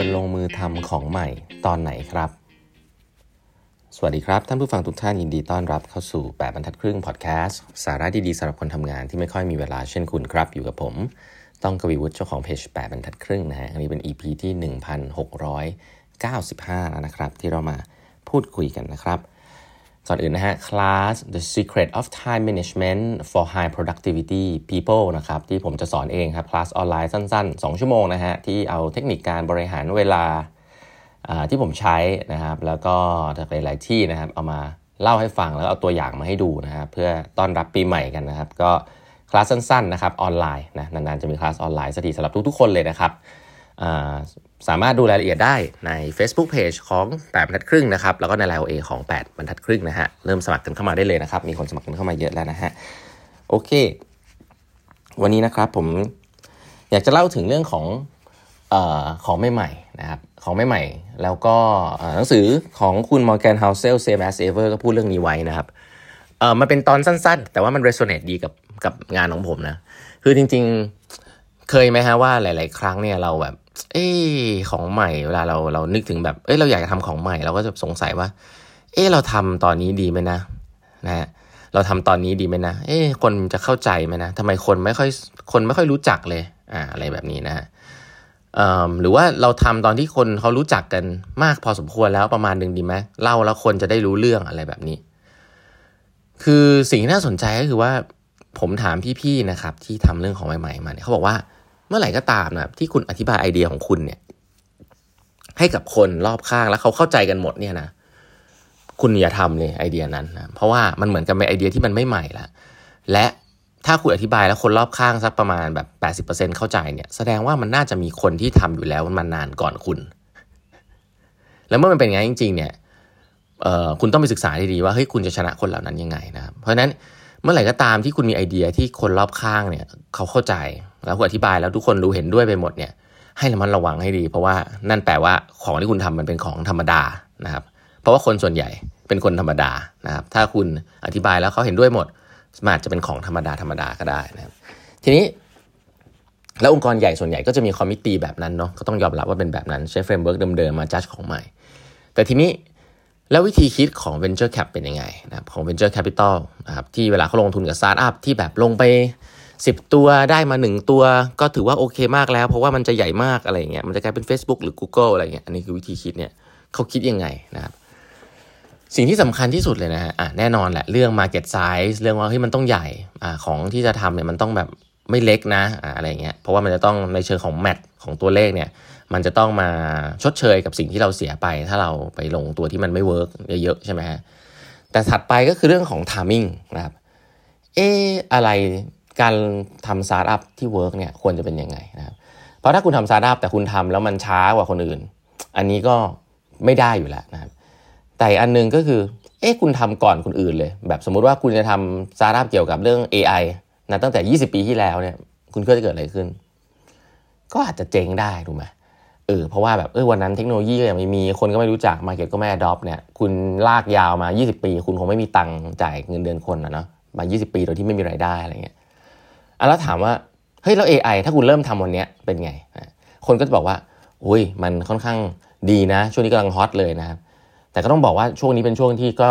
ควรลงมือทำของใหม่ตอนไหนครับ สวัสดีครับ ท่านผู้ฟังทุกท่านยินดีต้อนรับเข้าสู่ 8บรรทัดครึ่งพอดแคสต์สาระดีๆสำหรับคนทำงานที่ไม่ค่อยมีเวลาเช่นคุณครับ อยู่กับผม ต้องกวีวุฒิเจ้าของเพจ8บรรทัดครึ่งนะฮะอันนี้เป็น EP ที่ 1695 แล้วนะครับ ที่เรามาพูดคุยกันนะครับ ก่อนอื่นนะฮะ class the secret of time management for high productivity people นะครับที่ผมจะสอนเองครับ คลาสออนไลน์สั้น ๆ 2 ชั่วโมงนะฮะที่เอาเทคนิคการบริหารเวลาที่ผมใช้นะครับ แล้วก็จากหลาย ๆ ที่นะครับ เอามาเล่าให้ฟังแล้วเอาตัวอย่างมาให้ดูนะครับเพื่อต้อนรับปีใหม่กันนะครับ ก็คลาสสั้น ๆ นะครับออนไลน์นะนาน ๆ จะมีคลาสออนไลน์สักทีสำหรับทุก ๆ คนเลยนะครับ สามารถดูรายละเอียดได้ใน Facebook Page ของ8บรรทัดครึ่งนะครับ แล้วก็ในไลน์โอเอของ 8 บรรทัดครึ่งนะฮะ เริ่มสมัครกันเข้ามาได้เลยนะครับ มีคนสมัครกันเข้ามาเยอะแล้วนะฮะ โอเค วันนี้นะครับผมอยากจะเล่าถึงเรื่องของอของใหม่ๆนะครับ ของใหม่ๆ แล้วก็หนังสือของคุณ Morgan Housel Same as Ever ก็พูดเรื่องนี้ไว้นะครับเออมันเป็นตอนสั้น ๆ แต่ว่ามัน resonate ดีกับกับงานของผมนะ คือจริง ๆ เคยไหมฮะว่าหลาย ๆ ครั้งเนี่ยเราแบบ เอ้ของใหม่เวลาเราเรานึกถึงแบบ เอ้ยเราอยากจะทำของใหม่เราก็จะสงสัยว่า เอ้เราทำตอนนี้ดีไหมนะนะฮะเราทำตอนนี้ดีไหมนะ เอ้คนจะเข้าใจไหมนะทำไมคนไม่ค่อย คนไม่ค่อยรู้จักเลย อ่า อะไรแบบนี้นะฮะหรือว่าเราทำตอนที่คนเขารู้จักกันมากพอสมควรแล้วประมาณหนึ่งดีไหมเล่าแล้วคนจะได้รู้เรื่องอะไรแบบนี้ คือสิ่งที่น่าสนใจก็คือว่า ผมถามพี่ๆนะครับ ที่ทำเรื่องของใหม่ๆมาเนี่ยเขาบอกว่า เมื่อไหร่ก็ตามนะที่คุณอธิบายไอเดียของคุณเนี่ย ให้กับคนรอบข้างแล้วเขาเข้าใจกันหมดเนี่ยนะคุณอย่าทำเลยไอเดียนั้นนะเพราะว่ามันเหมือนกับเป็นไอเดียที่มันไม่ใหม่ละและถ้าคุณอธิบายแล้วคนรอบข้างสักประมาณแบบ 80%เข้าใจเนี่ย แสดงว่ามันน่าจะมีคนที่ทำอยู่แล้วมันนานก่อนคุณ แล้วเมื่อมันเป็นอย่างนี้จริง ๆ เนี่ยคุณต้องไปศึกษาดีๆว่าเฮ้ยคุณจะชนะคนเหล่านั้นยังไงนะครับเพราะฉะนั้น เมื่อไหร่ก็ตามที่คุณมีไอเดียที่คนรอบข้างเนี่ยเขาเข้าใจแล้วคุณอธิบายแล้วทุกคนดูเห็นด้วยไปหมดเนี่ยให้ระมัดระวังให้ดี เพราะว่านั่นแปลว่าของที่คุณทำมันเป็นของธรรมดานะครับ เพราะว่าคนส่วนใหญ่เป็นคนธรรมดานะครับ ถ้าคุณอธิบายแล้วเขาเห็นด้วยหมดอาจจะเป็นของธรรมดาธรรมดาก็ได้นะครับ ทีนี้ แล้วองค์กรใหญ่ส่วนใหญ่ก็จะมี committee แบบนั้นเนาะก็ต้องยอมรับว่าเป็นแบบนั้นใช้ framework เดิมๆมาจัดของใหม่ แต่ทีนี้ แล้ววิธีคิดของ Venture Cap เป็นยังไงนะครับของ Venture Capital นะครับที่เวลาเขาลงทุนกับสตาร์ทอัพที่แบบลงไป 10 ตัวได้มา 1 ตัว ก็ถือว่าโอเคมากแล้ว เพราะว่ามันจะใหญ่มากอะไรเงี้ยมันจะกลายเป็น Facebook หรือ Google อะไรเงี้ยอันนี้คือวิธีคิดเนี่ยเขาคิดยังไงนะครับสิ่งที่สำคัญที่สุดเลยนะฮะแน่นอนแหละเรื่อง market size เรื่องว่าเฮ้ยมันต้องใหญ่อของที่จะทำเนี่ยมันต้องแบบไม่เล็กนะออะไรเงี้ยเพราะว่ามันจะต้องในเชิงของ math ของตัวเลขเนี่ย มันจะต้องมาชดเชยกับสิ่งที่เราเสียไป ถ้าเราไปลงตัวที่มันไม่ work เยอะๆใช่ไหมฮะแต่ถัดไปก็คือเรื่องของ timing นะครับเอออะไรการทำสตาร์ทอัพที่ work เนี่ยควรจะเป็นยังไงนะครับเพราะถ้าคุณทำสตาร์ทอัพแต่คุณทำแล้วมันช้ากว่าคนอื่น อันนี้ก็ไม่ได้อยู่แล้วนะครับแต่อันนึงก็คือเอ๊ะคุณทำก่อนคนอื่นเลย แบบสมมุติว่าคุณจะทำสตาร์ทอัพเกี่ยวกับเรื่อง AI นะตั้งแต่ 20 ปีที่แล้วเนี่ย คุณก็จะเกิดอะไรขึ้น ก็อาจจะเจ๊งได้ถูกไหม เออเพราะว่าแบบเออวันนั้นเทคโนโลยีก็ยังไม่มีคนก็ไม่รู้จัก market ก็ไม่ adopt เนี่ยคุณลากยาวมา 20 ปี คุณคงไม่มีตังค์จ่ายเงินเดือนคนนะเนาะมา 20 ปีโดยที่ไม่มีรายได้อะไรเงี้ยอะแล้วถามว่าเฮ้ยแล้ว AI ถ้าคุณเริ่มทำวันนี้เป็นไง คนก็จะบอกว่าอุ้ยมันค่อนข้างดีนะ ช่วงนี้กำลัง hot เลยนะครับแต่ก็ต้องบอกว่าช่วงนี้เป็นช่วงที่ก็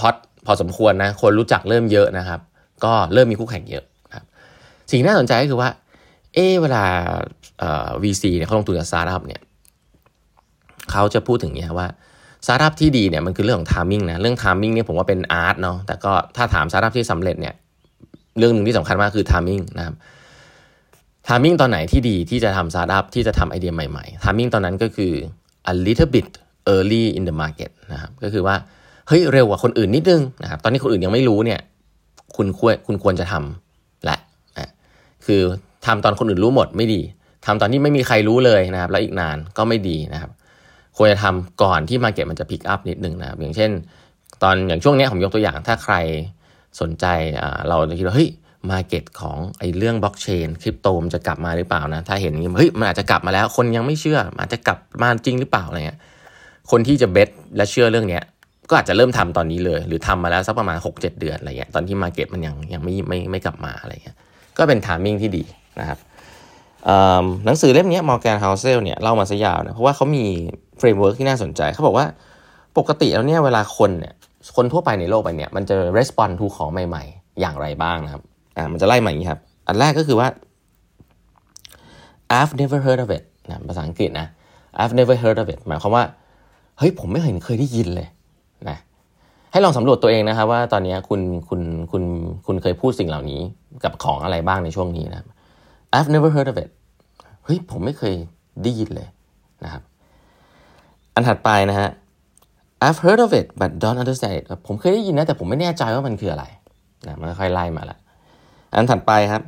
hot พอสมควรนะคนรู้จักเริ่มเยอะนะครับ ก็เริ่มมีคู่แข่งเยอะครับสิ่งน่าสนใจก็คือว่า เออเวลาเอ่อ VC เนี่ยเขาลงทุนกับสตาร์ทอัพเนี่ยเขาจะพูดถึงเนี้ยว่าสตาร์ทอัพที่ดีเนี่ยมันคือเรื่องของ timing นะเรื่อง timing เนี่ยผมว่าเป็น art เนาะแต่ก็ถ้าถามสตาร์ทอัพที่สำเร็จเนี่ยเรื่องหนึ่งที่สำคัญมากคือ timing นะครับ timing ตอนไหนที่ดีที่จะทำสตาร์ทอัพที่จะทำไอเดียใหม่ๆ timing ตอนนั้นก็คือ a little bit early in the market นะครับก็คือว่าเฮ้ยเร็วกว่าคนอื่นนิดนึงนะครับตอนนี้คนอื่นยังไม่รู้เนี่ยคุณควรคุณควรจะทำและนะคือ ทำตอนคนอื่นรู้หมดไม่ดีทำตอนที่ไม่มีใครรู้เลยนะครับ แล้วอีกนานก็ไม่ดีนะครับ ควรจะทำก่อนที่ market มันจะ pick up นิดนึงนะครับ อย่างเช่น ตอนอย่างช่วงนี้ผมยกตัวอย่างถ้าใครสนใจเราจะคิดว่าเฮ้ย market ของไอ้เรื่องบล็อกเชนคริปโตมันจะกลับมาหรือเปล่านะ ถ้าเห็นเฮ้ยมันอาจจะกลับมาแล้ว คนยังไม่เชื่ออาจจะกลับมาจริงหรือเปล่าอะไรเงี้ยคนที่จะ bet และเชื่อเรื่องเนี้ยก็อาจจะเริ่มทำตอนนี้เลย หรือทำมาแล้วสักประมาณ 6-7 เดือนอะไรเงี้ยตอนที่ market มันยังยังไม่ไม่ไม่กลับมาอะไรเงี้ยก็เป็น timing ที่ดี นะครับหนังสือเล่มนี้ Morgan Housel เนี่ยเล่ามาซะยาวนะเพราะว่าเขามีframework ที่น่าสนใจเขาบอกว่าปกติแล้วเนี่ยเวลาคนเนี่ยคนทั่วไปในโลกไปเนี่ยมันจะ respond to ของใหม่ ๆ อย่างไรบ้างนะครับอ่ามันจะไล่มาอย่างนี้ครับ อันแรกก็คือว่า I've never heard of it นะภาษาอังกฤษนะ I've never heard of it หมายความว่า เฮ้ย ผมไม่เห็นเคยได้ยินเลยนะให้ลองสำรวจตัวเองนะครับว่าตอนนี้คุณคุณคุณคุณเคยพูดสิ่งเหล่านี้กับของอะไรบ้างในช่วงนี้นะ I've never heard of it เฮ้ยผมไม่เคยได้ยินเลยนะครับ อันถัดไปนะฮะ I've heard of it but don't understand it ผมเคยได้ยินนะแต่ผมไม่แน่ใจว่ามันคืออะไรนะมันค่อยไล่มาละอันถัดไปครับ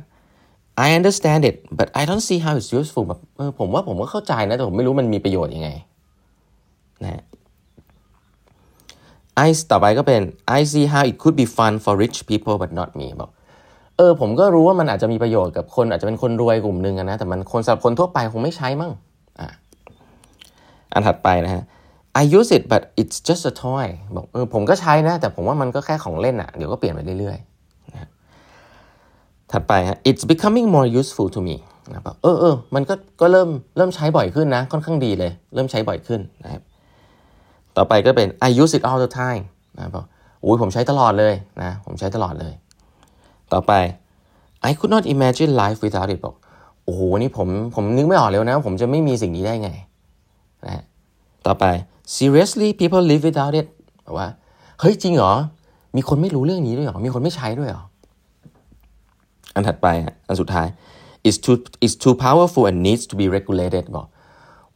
I understand it but I don't see how it's useful แบบเออผมว่าผมก็เข้าใจนะ แต่ผมไม่รู้มันมีประโยชน์ยังไงนะ I ต่อไปก็เป็น I see how it could be fun for rich people but not me บอก เออผมก็รู้ว่ามันอาจจะมีประโยชน์กับคนอาจจะเป็นคนรวยกลุ่มหนึ่งนะแต่มันคนสำหรับคนทั่วไปคงไม่ใช้มั้งอะอันถัดไปนะฮะ I use it but it's just a toy บอกเออผมก็ใช้นะ แต่ผมว่ามันก็แค่ของเล่นอะ่ะ เดี๋ยวก็เปลี่ยนไปเรื่อยๆนะถัดไปฮะ it's becoming more useful to me นะบอกเออเออมันก็ก็เริ่มเริ่มใช้บ่อยขึ้นนะ ค่อนข้างดีเลย เริ่มใช้บ่อยขึ้นนะครับต่อไปก็เป็น I use it all the time นะบอกอุ้ยผมใช้ตลอดเลยนะ ผมใช้ตลอดเลย ต่อไป I could not imagine life without it บอก โอ้โห นี่ผม ผมนึกไม่ออกเลยนะ ผมจะไม่มีสิ่งนี้ได้ไง นะ ต่อไป seriously people live without it บอกว่า เฮ้ย จริงเหรอ มีคนไม่รู้เรื่องนี้ด้วยเหรอ มีคนไม่ใช้ด้วยเหรอ อันถัดไป อันสุดท้าย is too is too powerful and needs to be regulated บอก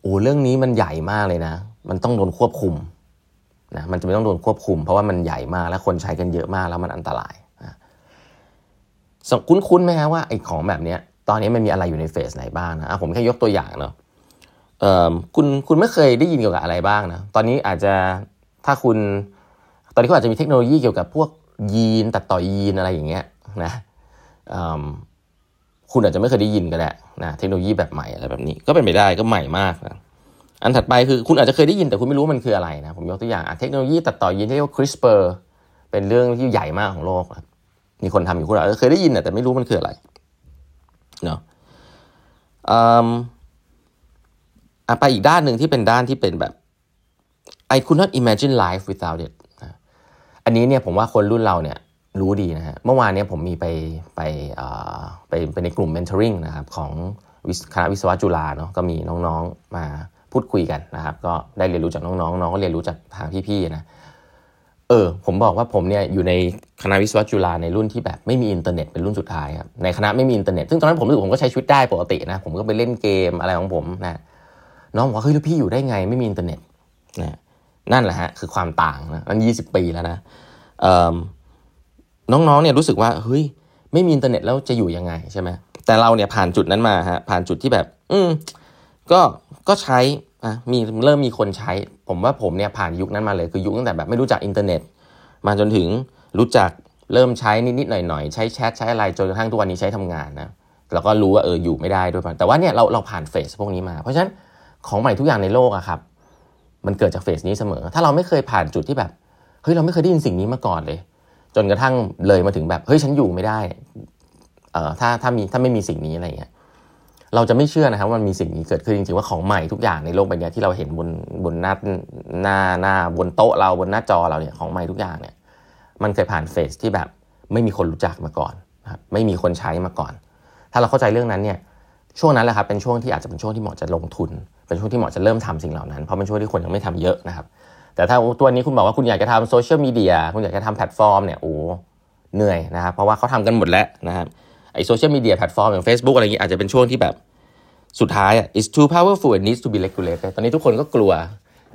โอ้ เรื่องนี้มันใหญ่มากเลยนะ มันต้องโดนควบคุมนะ มันจะไม่ต้องโดนควบคุม เพราะว่ามันใหญ่มากและคนใช้กันเยอะมากแล้วมันอันตราย คุ้นๆไหมฮะว่าไอ้ของแบบนี้ตอนนี้มันมีอะไรอยู่ในเฟสไหนบ้างนะผมแค่ยกตัวอย่างเนาะคุณคุณไม่เคยได้ยินเกี่ยวกับอะไรบ้างนะตอนนี้อาจจะถ้าคุณตอนนี้ก็อาจจะมีเทคโนโลยีเกี่ยวกับพวกยีนตัดต่อยีนอะไรอย่างเงี้ยนะคุณอาจจะไม่เคยได้ยินก็ได้นะเทคโนโลยีแบบใหม่อะไรแบบนี้ ก็เป็นไปได้ก็ใหม่มากนะอันถัดไปคือคุณอาจจะเคยได้ยินแต่คุณไม่รู้มันคืออะไรนะผมยกตัวอย่างเทคโนโลยีตัดต่อยีนที่เรียกว่า CRISPR เป็นเรื่องที่ใหญ่มากของโลก มีคนทำอยู่คุณอาเคยได้ยินแต่ไม่รู้มันคืออะไรเนาะอะไปอีกด้านหนึ่งที่เป็นด้านที่เป็นแบบ I could not imagine life without it อันนี้เนี่ยผมว่าคนรุ่นเราเนี่ยรู้ดีนะฮะ เมื่อวานเนี้ผมมีไปไปไปไปในกลุ่ม mentoring นะครับของคณะวิศวะจุฬาเนาะก็มีน้องๆมาพูดคุยกันนะครับ ก็ได้เรียนรู้จากน้องๆ น้องก็เรียนรู้จากทางพี่ๆนะ ออผมบอกว่าผมเนี่ยอยู่ในคณะวิศวะจุฬาในรุ่นที่แบบไม่มีอินเทอร์เน็ตเป็นรุ่นสุดท้ายครับในคณะไม่มีอินเทอร์เน็ตซึ่งตอนนั้นผมรู้สึกผมก็ใช้ชีวิตได้ปกตินะผมก็ไปเล่นเกมอะไรของผมนะน้องบอกว่าเฮ้ยแล้วพี่อยู่ได้ไงไม่มีอินเทอร์เน็ตนะนั่นแหละฮะคือความต่างนะมันยี่สิบปีแล้วนะน้องๆเนี่ยรู้สึกว่าเฮ้ยไม่มีอินเทอร์เน็ตแล้วจะอยู่ยังไงใช่ไหมแต่เราเนี่ยผ่านจุดนั้นมาฮะผ่านจุดที่แบบ อืมก็ก็ใช้ อะมีเริ่มมีคนใช้ ผมว่าผมเนี่ยผ่านยุคนั้นมาเลยคือยุคตั้งแต่แบบไม่รู้จักอินเทอร์เน็ต มาจนถึงรู้จักเริ่มใช้นิดๆหน่อยๆ ใช้แชทใช้อะไรจนกระทั่งทุกวันนี้ใช้ทำงานนะแล้วก็รู้ว่าเอออยู่ไม่ได้ด้วยแต่ว่าเนี่ยเราเราผ่าน phase พวกนี้มา เพราะฉะนั้นของใหม่ทุกอย่างในโลกอะครับ มันเกิดจาก phase นี้เสมอ ถ้าเราไม่เคยผ่านจุดที่แบบเฮ้ยเราไม่เคยได้ยินสิ่งนี้มาก่อนเลย จนกระทั่งเลยมาถึงแบบเฮ้ยฉันอยู่ไม่ได้เอ่อถ้าถ้ามีถ้าไม่มีสิ่งนี้อะไรเงี้ย เราจะไม่เชื่อนะครับว่ามันมีสิ่งนี้เกิดขึ้นจริงๆว่าของใหม่ทุกอย่างในโลกใบนี้ที่เราเห็นบนบนหน้าหน้าหน้าบนโต๊ะเราบนหน้าจอเราเนี่ยของใหม่ทุกอย่างเนี่ยมันเคยผ่านเฟสที่แบบไม่มีคนรู้จักมาก่อนนะครับไม่มีคนใช้มาก่อน ถ้าเราเข้าใจเรื่องนั้นเนี่ยช่วงนั้นแหละครับเป็นช่วงที่อาจจะเป็นช่วงที่เหมาะจะลงทุน เป็นช่วงที่เหมาะจะเริ่มทำสิ่งเหล่านั้นเพราะเป็นช่วงที่คนยังไม่ทำเยอะนะครับ แต่ถ้าตัวนี้คุณบอกว่าคุณอยากจะทำโซเชียลมีเดียคุณอยากจะทำแพลตฟอร์มเนี่ยโอ้เหนื่อยนะครับเพราะว่าเขาทำกันหมดแล้วนะครับ ไอโซเชียลมีเดียแพลตฟอร์มอย่าง Facebook อะไรอย่างนี้อาจจะเป็นช่วงที่แบบสุดท้ายอะ is too powerful and needs to be regulated ตอนนี้ทุกคนก็กลัว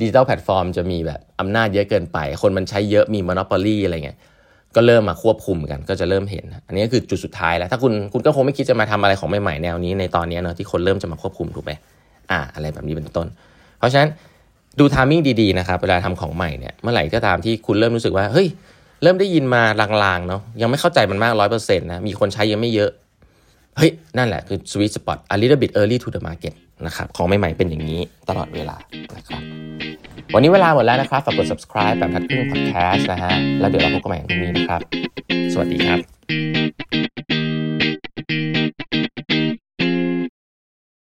ดิจิทัลแพลตฟอร์มจะมีแบบอำนาจเยอะเกินไป คนมันใช้เยอะมี monopoly อะไรเงี้ยก็เริ่มมาควบคุมกันก็จะเริ่มเห็น อันนี้ก็คือจุดสุดท้ายแล้ว ถ้าคุณคุณก็คงไม่คิดจะมาทำอะไรของใหม่ๆแนวนี้ในตอนนี้เนอะที่คนเริ่มจะมาควบคุมถูกไหมอ่า อะไรแบบนี้เป็นต้น เพราะฉะนั้นดูทามมิ่งดีๆนะครับเวลาทำของใหม่เนี่ยเมื่อไหร่ก็ตามที่คุณเริ่มรู้สึกว่าเฮ้ย เริ่มได้ยินมาลางๆเนาะยังไม่เข้าใจมันมากร้อยเปอร์เซ็นต์นะมีคนใช้ยังไม่เยอะ เฮ้ย นั่นแหละคือ sweet spot a little bit early to the market นะครับของใหม่ๆเป็นอย่างนี้ตลอดเวลานะครับวันนี้เวลาหมดแล้วนะครับฝากกด subscribe แบบทัดครึ่ง podcast นะฮะแล้วเดี๋ยวเราพบกันใหม่ตรงนี้นะครับ สวัสดีครับ